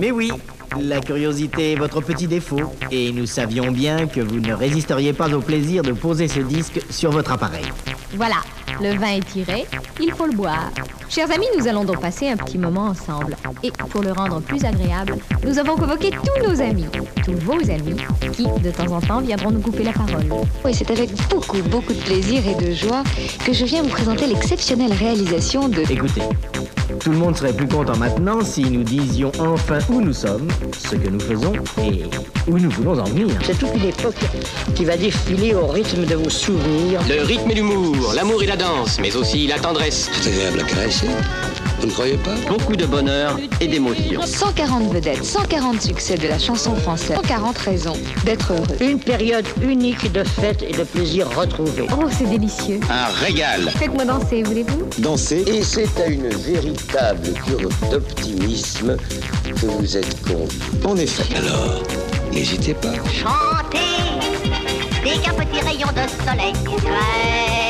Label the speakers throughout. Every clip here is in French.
Speaker 1: Mais oui, la curiosité est votre petit défaut, et nous savions bien que vous ne résisteriez pas au plaisir de poser ce disque sur votre appareil.
Speaker 2: Voilà, le vin est tiré, il faut le boire. Chers amis, nous allons donc passer un petit moment ensemble. Et pour le rendre plus agréable, nous avons convoqué tous nos amis, tous vos amis, qui, de temps en temps, viendront nous couper la parole.
Speaker 3: Oui, c'est avec beaucoup, beaucoup de plaisir et de joie que je viens vous présenter l'exceptionnelle réalisation de...
Speaker 1: Écoutez, tout le monde serait plus content maintenant si nous disions enfin où nous sommes, ce que nous faisons et où nous voulons en venir.
Speaker 4: C'est toute une époque qui va défiler au rythme de vos souvenirs.
Speaker 5: Le rythme et l'humour, l'amour et la danse, mais aussi la tendresse.
Speaker 6: C'est agréable à caresser. Vous ne croyez pas
Speaker 5: Beaucoup de bonheur et d'émotion.
Speaker 3: 140 vedettes, 140 succès de la chanson française, 140 raisons d'être heureux.
Speaker 4: Une période unique de fête et de plaisir retrouvés.
Speaker 2: Oh, c'est délicieux.
Speaker 5: Un régal.
Speaker 2: Faites-moi danser, voulez-vous?
Speaker 6: Danser
Speaker 7: Et c'est à une véritable cure d'optimisme que vous êtes conviés.
Speaker 6: En effet. Alors, n'hésitez pas.
Speaker 8: Chanter dès qu'un petit rayon de soleil paraît.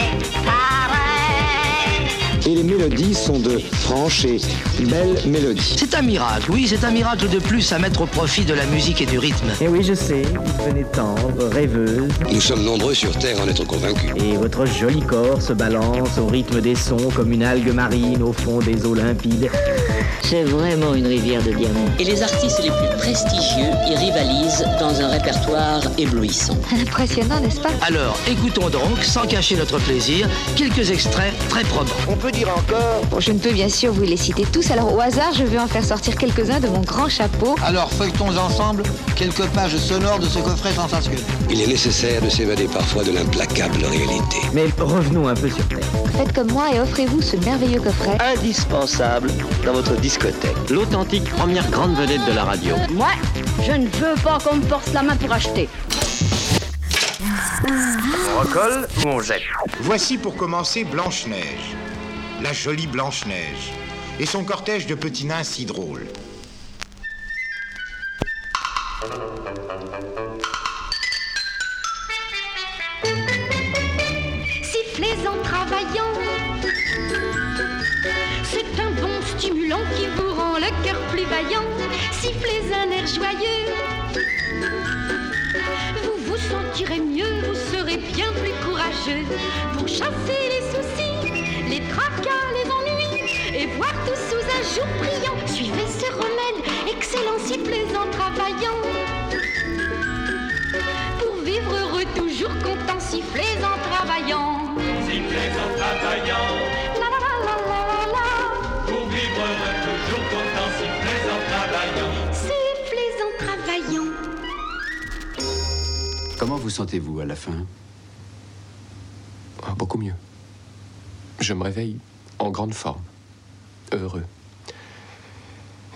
Speaker 6: Et les mélodies sont de franches et belles mélodies.
Speaker 9: C'est un miracle, oui, c'est un miracle de plus à mettre au profit de la musique et du rythme.
Speaker 1: Et oui, je sais, vous venez tendre, rêveuse,
Speaker 6: Nous sommes nombreux sur Terre à en être convaincus.
Speaker 1: et votre joli corps se balance au rythme des sons comme une algue marine au fond des eaux limpides.
Speaker 4: C'est vraiment une rivière de diamants.
Speaker 10: Et les artistes les plus prestigieux y rivalisent dans un répertoire éblouissant.
Speaker 3: Impressionnant, n'est-ce pas?
Speaker 9: Alors, écoutons donc, sans cacher notre plaisir, quelques extraits très.
Speaker 7: On peut dire encore
Speaker 3: Bon, je ne peux bien sûr vous les citer tous, alors au hasard, je vais en faire sortir quelques-uns de mon grand chapeau.
Speaker 11: Alors feuilletons ensemble quelques pages sonores de ce coffret sensationnel.
Speaker 6: Il est nécessaire de s'évader parfois de l'implacable réalité.
Speaker 1: Mais revenons un peu sur Terre.
Speaker 3: Faites comme moi et offrez-vous ce merveilleux coffret.
Speaker 7: indispensable dans votre discothèque.
Speaker 5: L'authentique première grande vedette de la radio.
Speaker 4: Moi, je ne veux pas qu'on me force la main pour acheter.
Speaker 12: On recolle ou on jette
Speaker 13: Voici pour commencer Blanche-Neige, la jolie Blanche-Neige, et son cortège de petits nains si drôles.
Speaker 8: Sifflez en travaillant. C'est un bon stimulant qui vous rend le cœur plus vaillant. Sifflez un air joyeux. Vous vous sentirez mieux, bien plus courageux pour chasser les soucis, les tracas, les ennuis et voir tout sous un jour brillant. Suivez ce remède, excellent sifflez en travaillant. Pour vivre heureux, toujours content, sifflez en travaillant.
Speaker 14: Sifflez en travaillant,
Speaker 8: La la la la la la la.
Speaker 14: pour vivre heureux, toujours content, sifflez en travaillant.
Speaker 8: Sifflez en travaillant.
Speaker 15: Comment vous sentez-vous à la fin?
Speaker 16: Beaucoup mieux. Je me réveille en grande forme, heureux.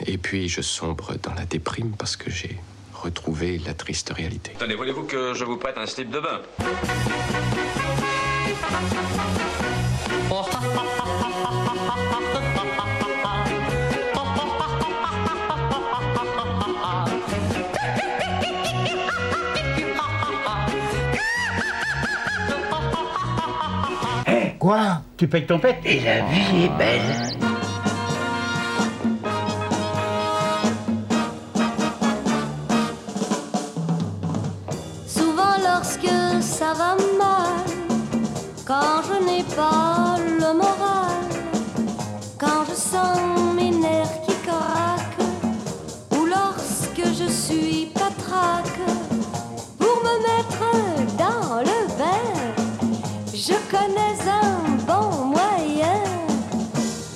Speaker 16: Et puis je sombre dans la déprime parce que j'ai retrouvé la triste réalité.
Speaker 14: Tenez, voulez-vous que je vous prête un slip de bain?
Speaker 4: Quoi? Tu payes ton pète Et la vie est belle.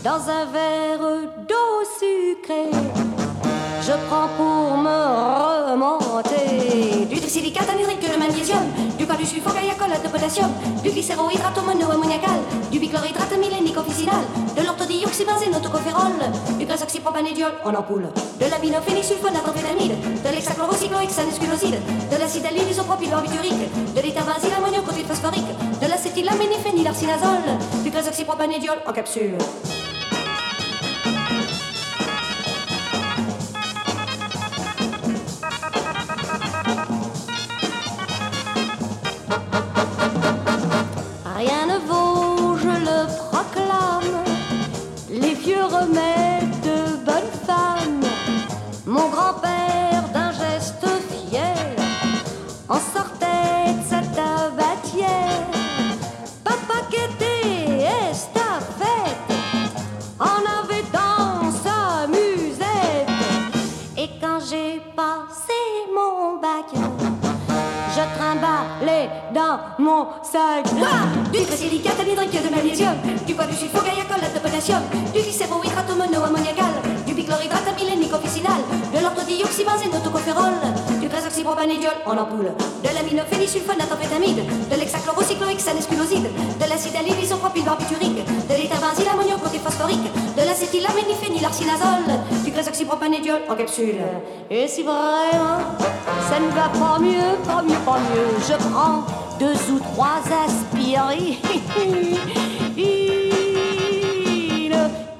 Speaker 8: Dans un verre d'eau sucrée. Je prends pour me remonter. Du trisilicate anhydrique de magnésium, du du sulfogaiacol de potassium, du glycérohydrate monoammoniacal, du bichlorhydrate officinal, de l'orthodioxybenzène autocophérol, du grasoxypropanédiol en ampoule, de l'aminophénylsulfonatrofétamide, de l'hexachlorocyclohexanesculoside, de l'acide allylisopropylbarbiturique, de l'étherbenzyl ammoniochloride phosphorique, de l'acétylaménéphénylarcinazole, du grasoxypropanédiol en capsule. Du silicate anhydrique de magnésium, du poids du sulfogaiacolate de potassium, du glycérohydrate monoammoniacal, du bichlorhydrate amylénique officinal, de l'orthodioxybenzène d'autocophérol, du trésoxypropanédiol en ampoule, de l'aminophénisulfonate amphétamide, de l'hexachlorocycloïque sanesculoside, de l'acide barbiturique, de l'éthabenzyle phosphorique, de l'acétylaméniphénylarcinazole, du trésoxypropanédiol en capsule. Et si vraiment ça ne va pas mieux, pas mieux, pas mieux, je prends deux ou trois aspirines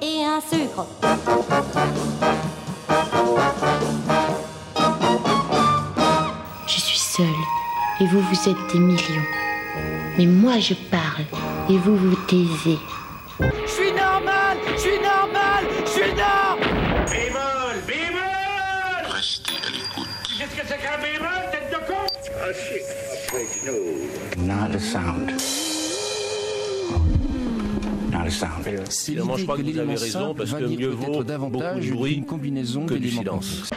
Speaker 8: et un sucre.
Speaker 17: Je suis seule et vous, vous êtes des millions. Mais moi, je parle et vous, vous taisez.
Speaker 14: Je suis
Speaker 18: Sound.
Speaker 19: Finalement, je crois que vous avez raison, parce que mieux vaut beaucoup de bruit
Speaker 20: une combinaison
Speaker 19: que du silence.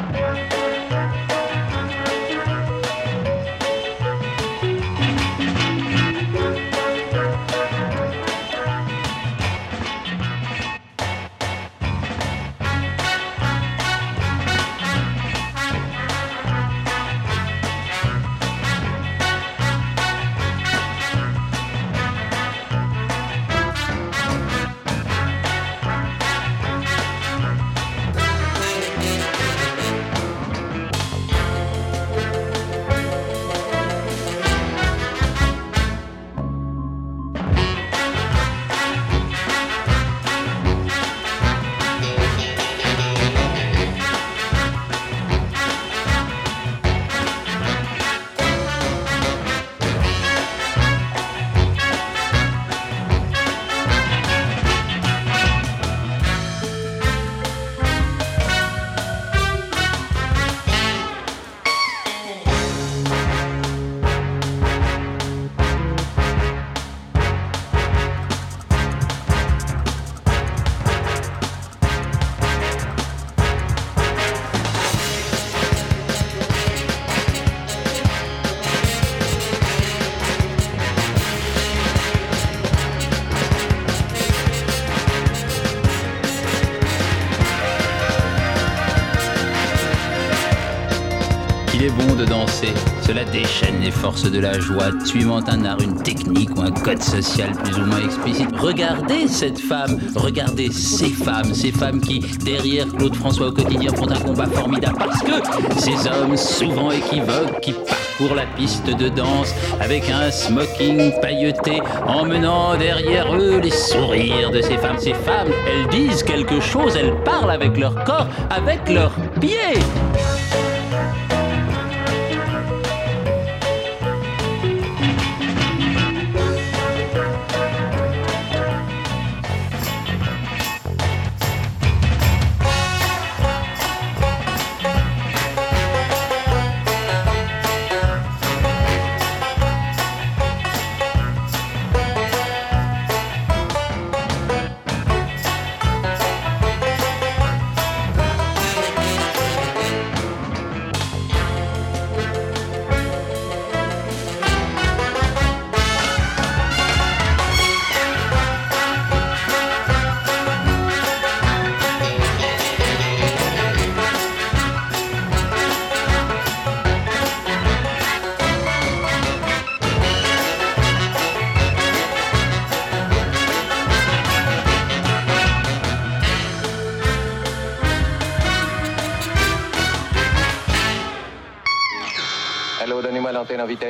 Speaker 21: Cela déchaîne les forces de la joie, suivant un art, une technique ou un code social plus ou moins explicite. Regardez cette femme, regardez ces femmes, ces femmes qui, derrière Claude François au quotidien, font un combat formidable parce que ces hommes souvent équivoques qui parcourent la piste de danse avec un smoking pailleté, emmenant derrière eux les sourires de ces femmes. Ces femmes, elles disent quelque chose, elles parlent avec leur corps, avec leurs pieds.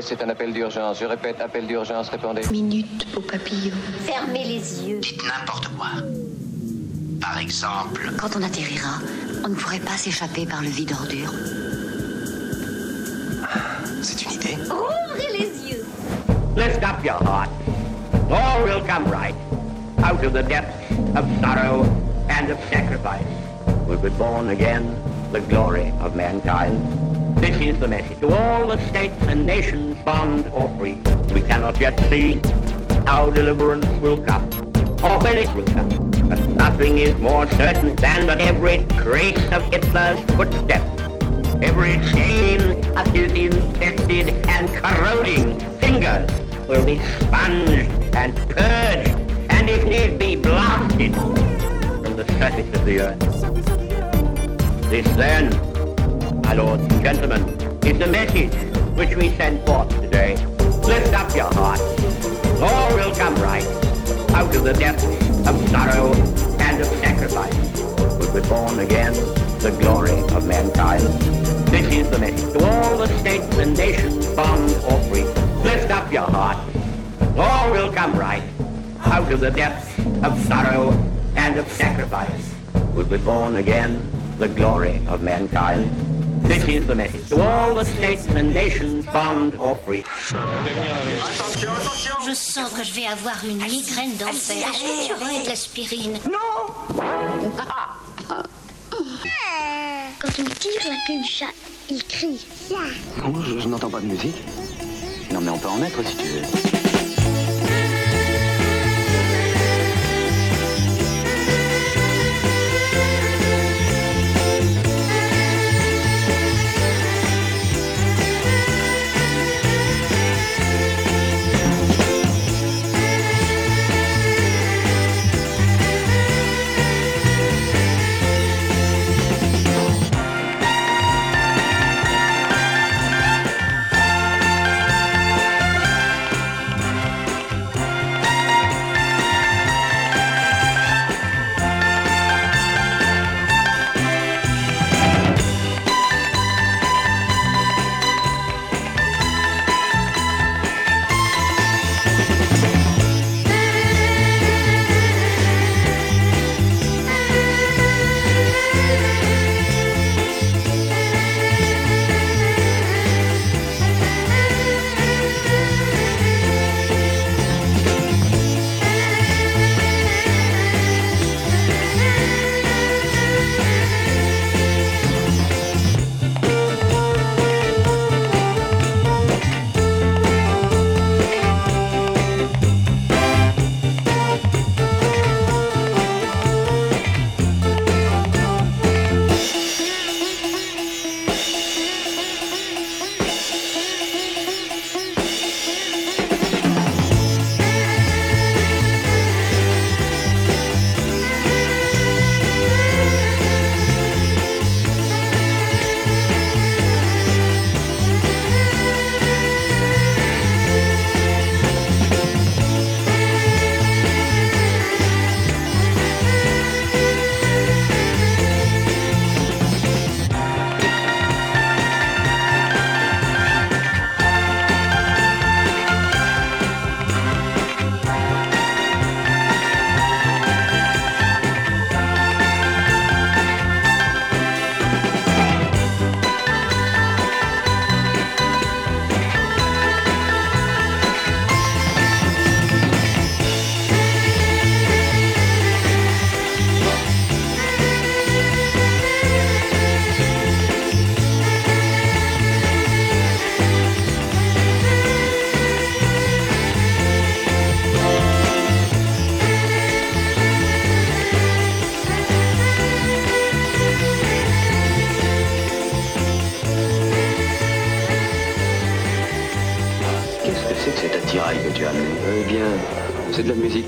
Speaker 5: C'est un appel d'urgence. Je répète, appel d'urgence, répondez.
Speaker 17: Minute, beau papillon.
Speaker 3: Fermez les yeux.
Speaker 9: Dites n'importe quoi. Par exemple,
Speaker 3: Quand on atterrira, on ne pourrait pas s'échapper par le vide ordure.
Speaker 9: c'est une idée.
Speaker 3: Ouvrez les yeux.
Speaker 22: Lift up your heart. All will come right. Out of the depths of sorrow and of sacrifice. We'll be born again the glory of mankind. This is the message to all the states and nations, bond or free. We cannot yet see how deliverance will come, or when it will come. But nothing is more certain than that every trace of Hitler's footsteps, every chain of his infected and corroding fingers will be sponged and purged, and if need be, blasted from the surface of the earth. This then, my lords and gentlemen, is the message which we send forth today. Lift up your heart. All will come right out of the depths of sorrow and of sacrifice. Will be born again the glory of mankind. This is the message to all the states and nations, bond or free. Lift up your hearts. All will come right out of the depths of sorrow and of sacrifice. Will be born again the glory of mankind. This is the message to all the states and nations, bond or free.
Speaker 23: Je sens que je vais avoir une migraine d'enfer. Est-ce que tu aurais de l'aspirine
Speaker 22: Non
Speaker 23: Quand on tire la queue du chat, il crie.
Speaker 15: Non, je, je n'entends pas de musique. Non, mais on peut en mettre si tu veux.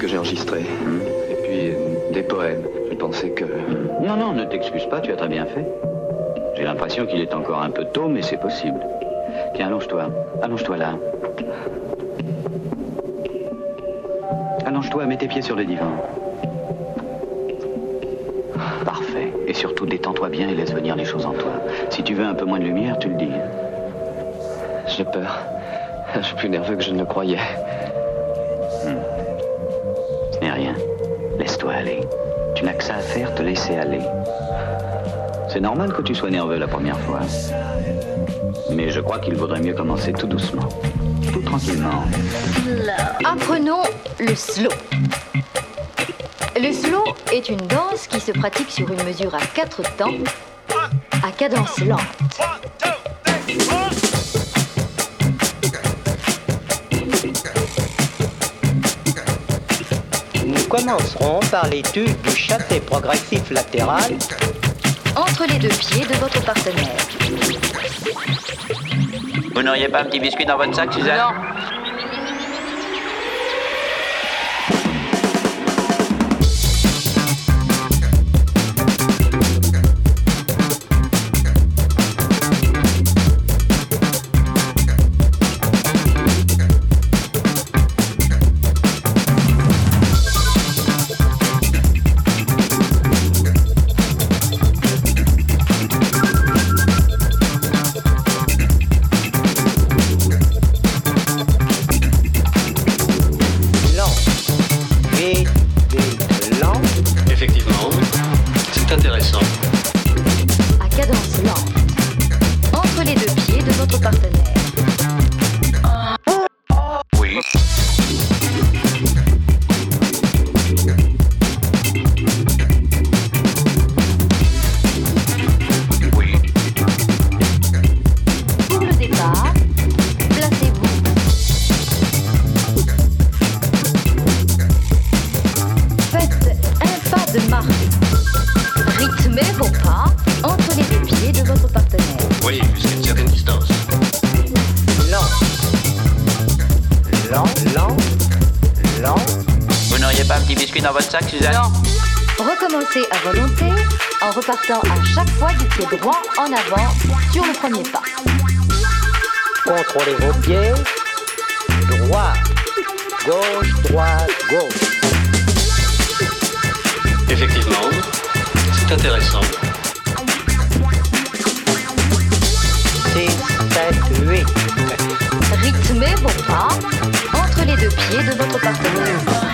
Speaker 15: Que j'ai enregistrée. Et puis, euh, des poèmes. Je pensais que...
Speaker 9: Non, non, ne t'excuse pas, tu as très bien fait. J'ai l'impression qu'il est encore un peu tôt, mais c'est possible. Tiens, allonge-toi. Allonge-toi là. Allonge-toi, mets tes pieds sur le divan. Parfait. Et surtout, détends-toi bien et laisse venir les choses en toi. Si tu veux un peu moins de lumière, tu le dis.
Speaker 15: J'ai peur. Je suis plus nerveux que je ne le croyais.
Speaker 9: Laisse-toi aller. Tu n'as que ça à faire, te laisser aller. C'est normal que tu sois nerveux la première fois. Mais je crois qu'il vaudrait mieux commencer tout doucement. Tout tranquillement.
Speaker 3: Apprenons le slow. Le slow est une danse qui se pratique sur une mesure à quatre temps
Speaker 24: À cadence lente.
Speaker 4: Commencerons par l'étude du châté progressif latéral
Speaker 24: entre les deux pieds de votre partenaire.
Speaker 2: Vous n'auriez pas un petit biscuit dans votre sac, Suzanne? Non.
Speaker 24: En avant sur le premier pas.
Speaker 4: Contrôlez vos pieds. Droit, gauche, droite, gauche.
Speaker 25: Effectivement, c'est intéressant.
Speaker 4: 6, 7, 8.
Speaker 24: Rythmez vos pas entre les deux pieds de votre partenaire.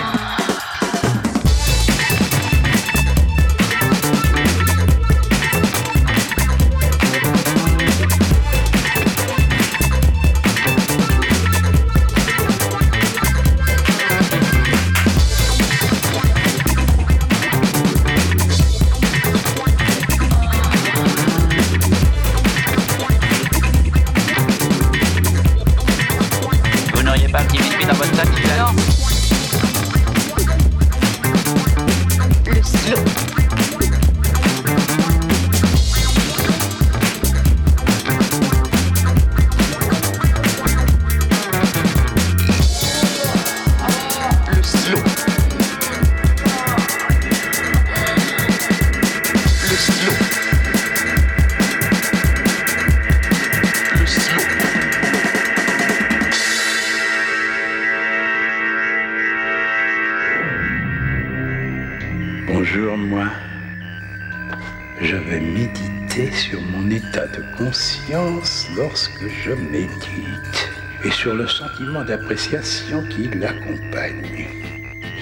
Speaker 18: Lorsque je médite et sur le sentiment d'appréciation qui l'accompagne.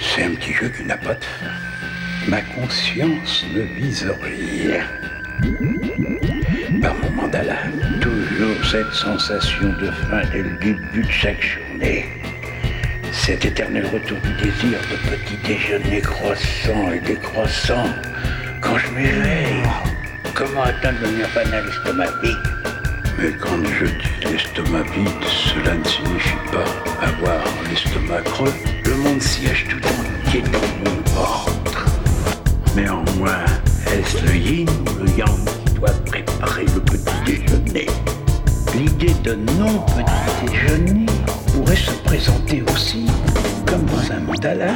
Speaker 18: C'est un petit jeu qui n'a pas de fin. Ma conscience ne vise rien. Par mon mandala, toujours cette sensation de faim dès le début de chaque journée. Cet éternel retour du désir de petit déjeuner croissant et décroissant quand je m'éveille. Comment atteindre le nirvana l'estomac mais quand je dis l'estomac vide, cela ne signifie pas avoir l'estomac creux. Le monde siège tout entier dans mon ventre. Néanmoins, est-ce le yin ou le yang qui doit préparer le petit déjeuner? L'idée de non-petit déjeuner pourrait se présenter aussi comme dans un mandala.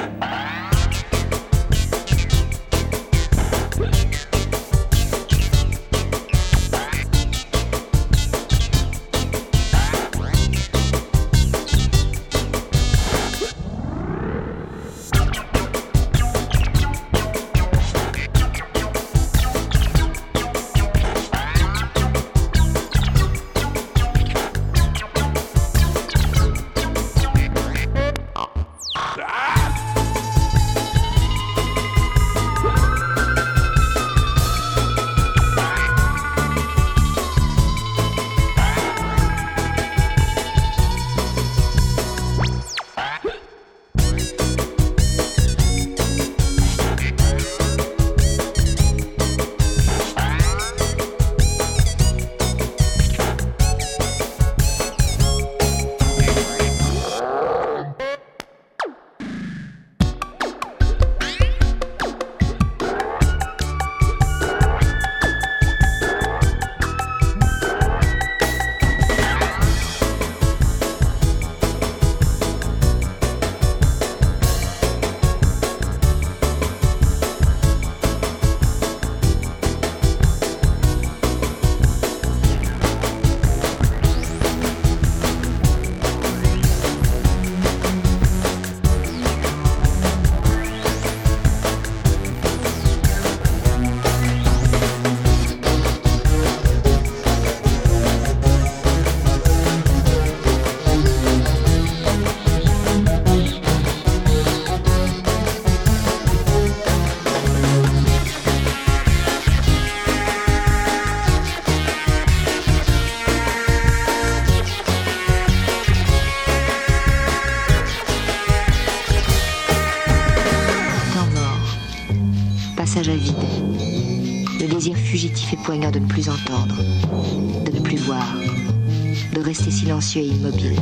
Speaker 3: De ne plus entendre, de ne plus voir, de rester silencieux et immobile.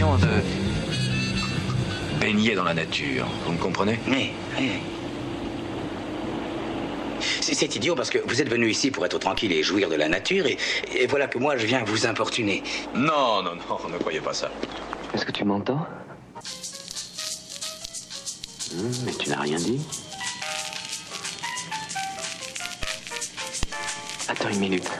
Speaker 26: L'impression de baigner dans la nature. Vous me comprenez?
Speaker 27: Oui, oui. C'est c'est idiot parce que vous êtes venu ici pour être tranquille et jouir de la nature et, et voilà que moi je viens vous importuner.
Speaker 26: Non, non, non, ne croyez pas ça.
Speaker 28: Est-ce que tu m'entends? Hum, Mais tu n'as rien dit. Attends une minute.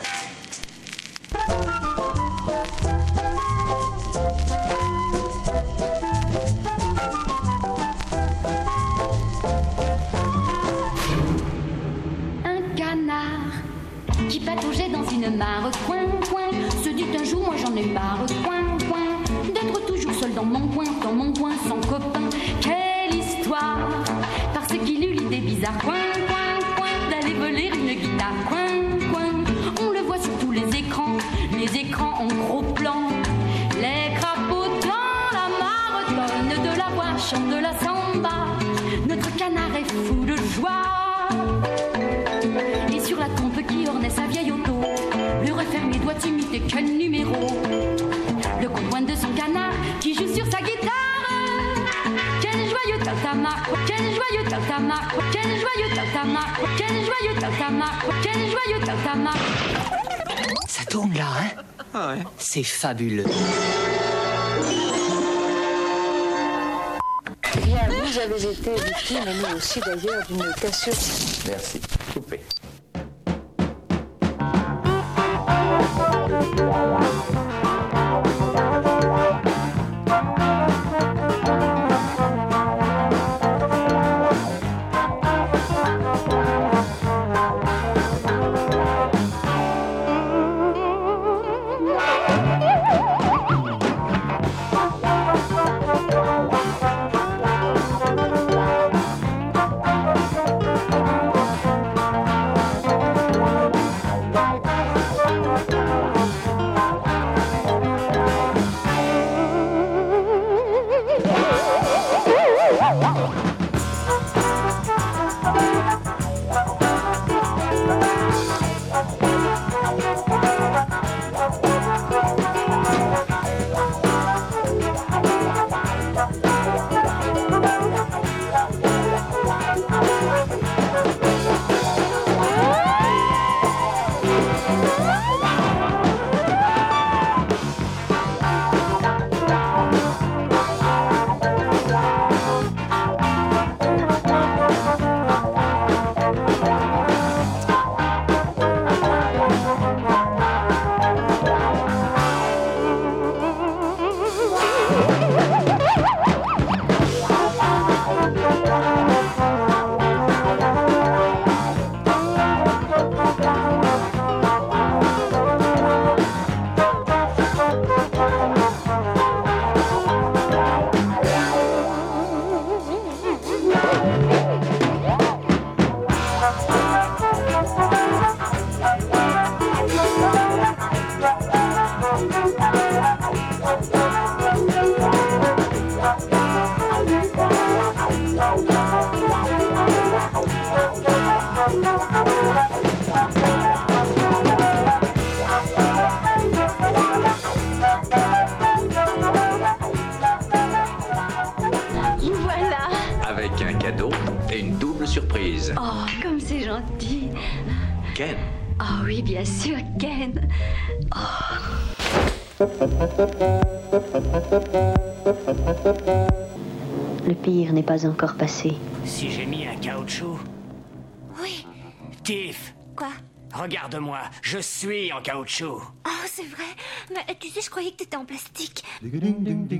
Speaker 29: Se dit un jour, moi j'en ai marre, coin, coin, d'être toujours seul dans mon coin, dans mon coin, sans copain. Quelle histoire Parce qu'il eut l'idée bizarre, coin, coin, coin, d'aller voler une guitare, coin, coin. On le voit sur tous les écrans, les écrans en gros plan. Les crapauds la marathon de la voix chante de la samba. Joyeux tintamarre, quel joyeux tintamarre, quel joyeux tintamarre, quel joyeux tintamarre.
Speaker 10: Ça tourne là, hein
Speaker 30: Ah ouais.
Speaker 10: C'est fabuleux.
Speaker 31: Bien, vous avez été victime, et nous aussi d'ailleurs, d'une cassure.
Speaker 32: Merci. Coupé.
Speaker 31: Oh, comme c'est gentil
Speaker 32: Ken.
Speaker 31: Oh oui, bien sûr, Ken Le pire n'est pas encore passé.
Speaker 14: Si j'ai mis un caoutchouc.
Speaker 23: Oui.
Speaker 14: Tiff,
Speaker 23: Quoi?
Speaker 14: Regarde-moi, je suis en caoutchouc.
Speaker 23: Oh, c'est vrai. Mais tu sais, je croyais que t'étais en plastique.
Speaker 33: Ding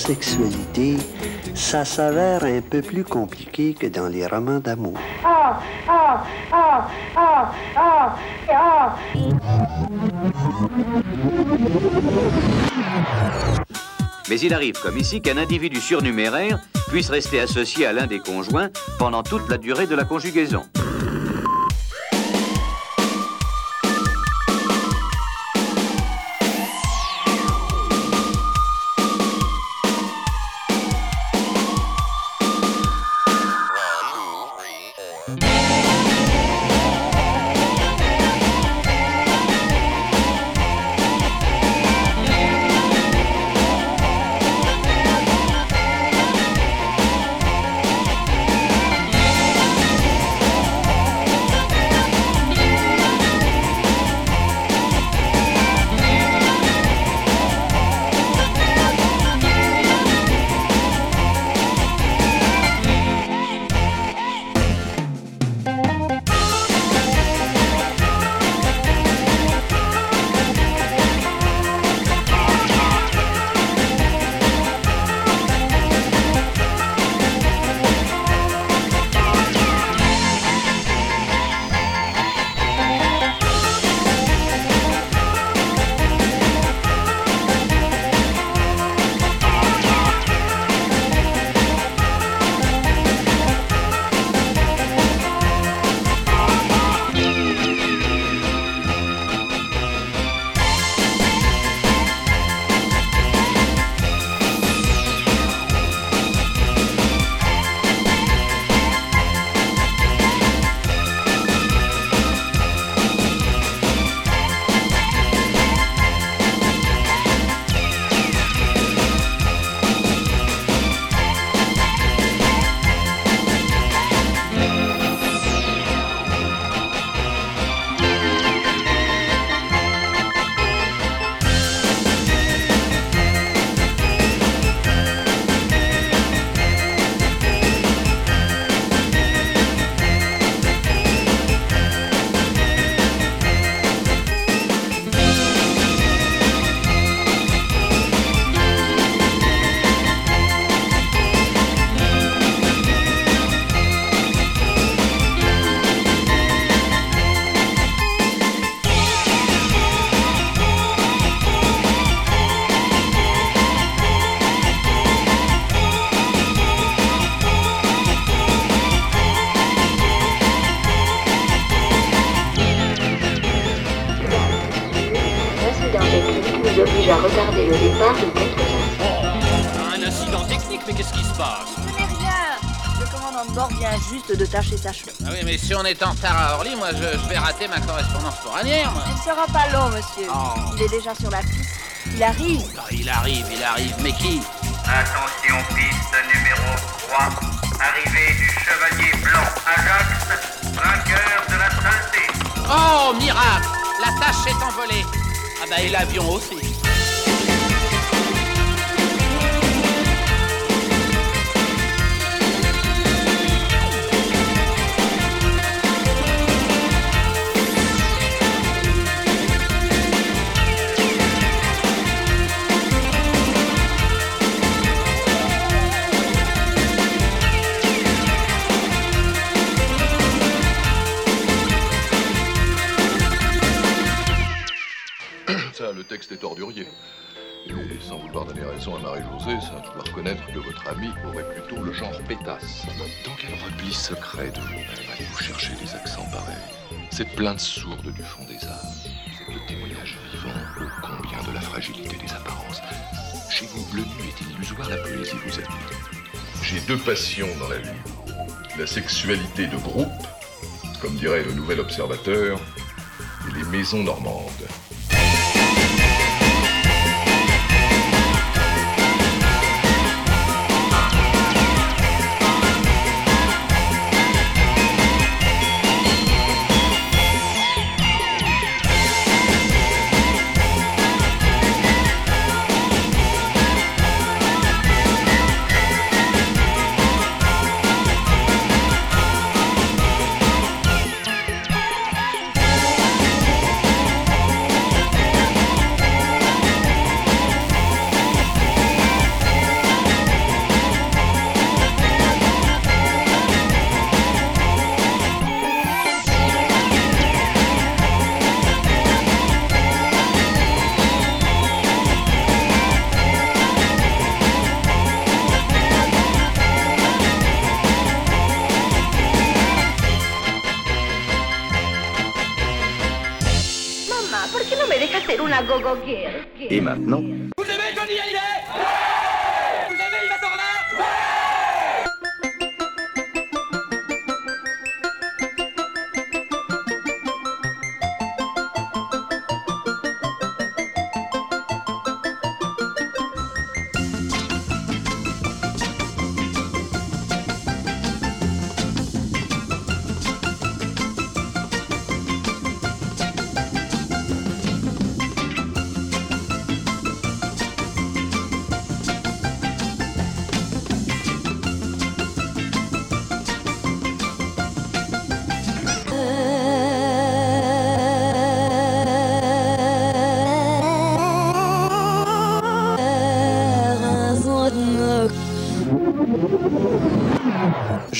Speaker 28: sexualité, ça s'avère un peu plus compliqué que dans les romans d'amour.
Speaker 2: Mais il arrive, comme ici, qu'un individu surnuméraire puisse rester associé à l'un des conjoints pendant toute la durée de la conjugaison.
Speaker 34: Si on est en retard à Orly, moi je, je vais rater ma correspondance coranière, moi.
Speaker 20: Il sera pas long, monsieur.
Speaker 34: Oh.
Speaker 20: Il est déjà sur la piste. Il arrive.
Speaker 34: Ah, il arrive, il arrive, mais qui?
Speaker 35: Attention, piste numéro 3. Arrivée du chevalier blanc Ajax, vainqueur de la saleté.
Speaker 34: Oh, miracle La tâche s'est envolée. Ah bah, et l'avion aussi.
Speaker 36: Est ordurier. Et sans vouloir donner raison à Marie-Josée, ça, je dois reconnaître que votre ami aurait plutôt le genre pétasse. Dans quel repli secret de vous-même allez-vous chercher des accents pareils? Cette plainte sourde du fond des c'est le témoignage vivant ô combien de la fragilité des apparences. Chez vous, le nu est illusoire, la poésie vous habite. J'ai deux passions dans la vie. La sexualité de groupe, comme dirait le nouvel observateur, et les maisons normandes.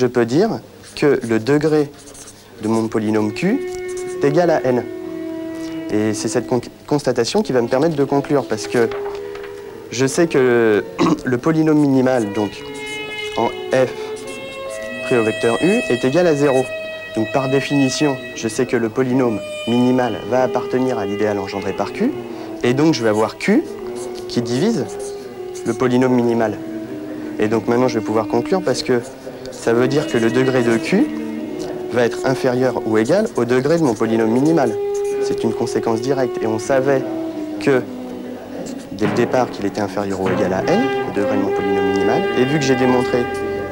Speaker 37: Je peux dire que le degré de mon polynôme Q est égal à n. Et c'est cette con- constatation qui va me permettre de conclure, parce que je sais que le polynôme minimal, donc en f pris au vecteur u, est égal à 0. Donc par définition, je sais que le polynôme minimal va appartenir à l'idéal engendré par q, et donc je vais avoir q qui divise le polynôme minimal. Et donc maintenant je vais pouvoir conclure parce que ça veut dire que le degré de q va être inférieur ou égal au degré de mon polynôme minimal. C'est une conséquence directe. Et on savait que dès le départ qu'il était inférieur ou égal à n, le degré de mon polynôme minimal. Et vu que j'ai démontré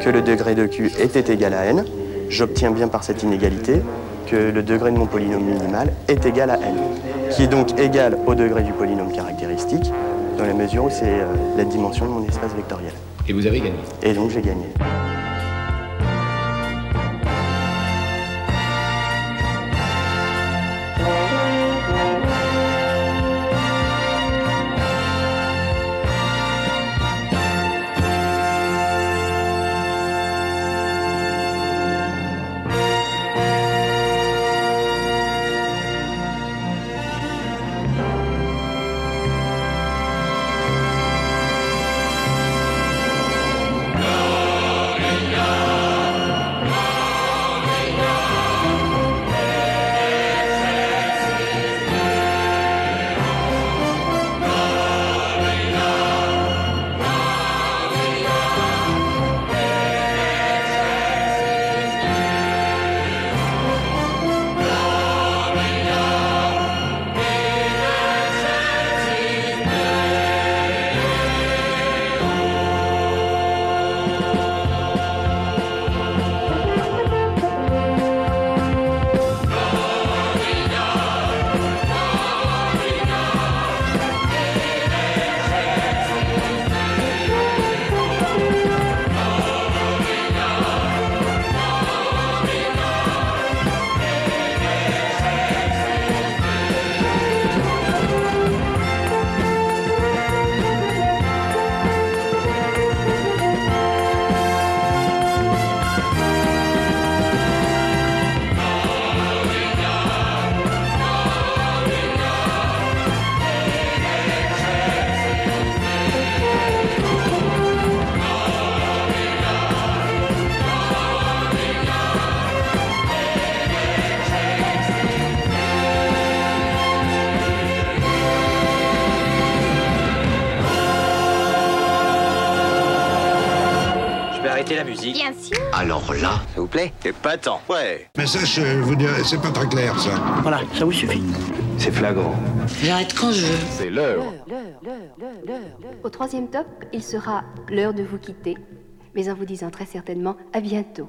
Speaker 37: que le degré de q était égal à n, j'obtiens bien par cette inégalité que le degré de mon polynôme minimal est égal à n, qui est donc égal au degré du polynôme caractéristique, dans la mesure où c'est euh, la dimension de mon espace vectoriel.
Speaker 15: et vous avez gagné.
Speaker 37: Et donc j'ai gagné.
Speaker 29: Épatant. Ouais.
Speaker 18: Mais ça, je vous dirais, c'est pas très clair, ça.
Speaker 20: Voilà, ça vous suffit.
Speaker 29: C'est flagrant.
Speaker 17: J'arrête quand je veux.
Speaker 36: C'est l'heure.
Speaker 8: Au troisième top, il sera l'heure de vous quitter, mais en vous disant très certainement à bientôt.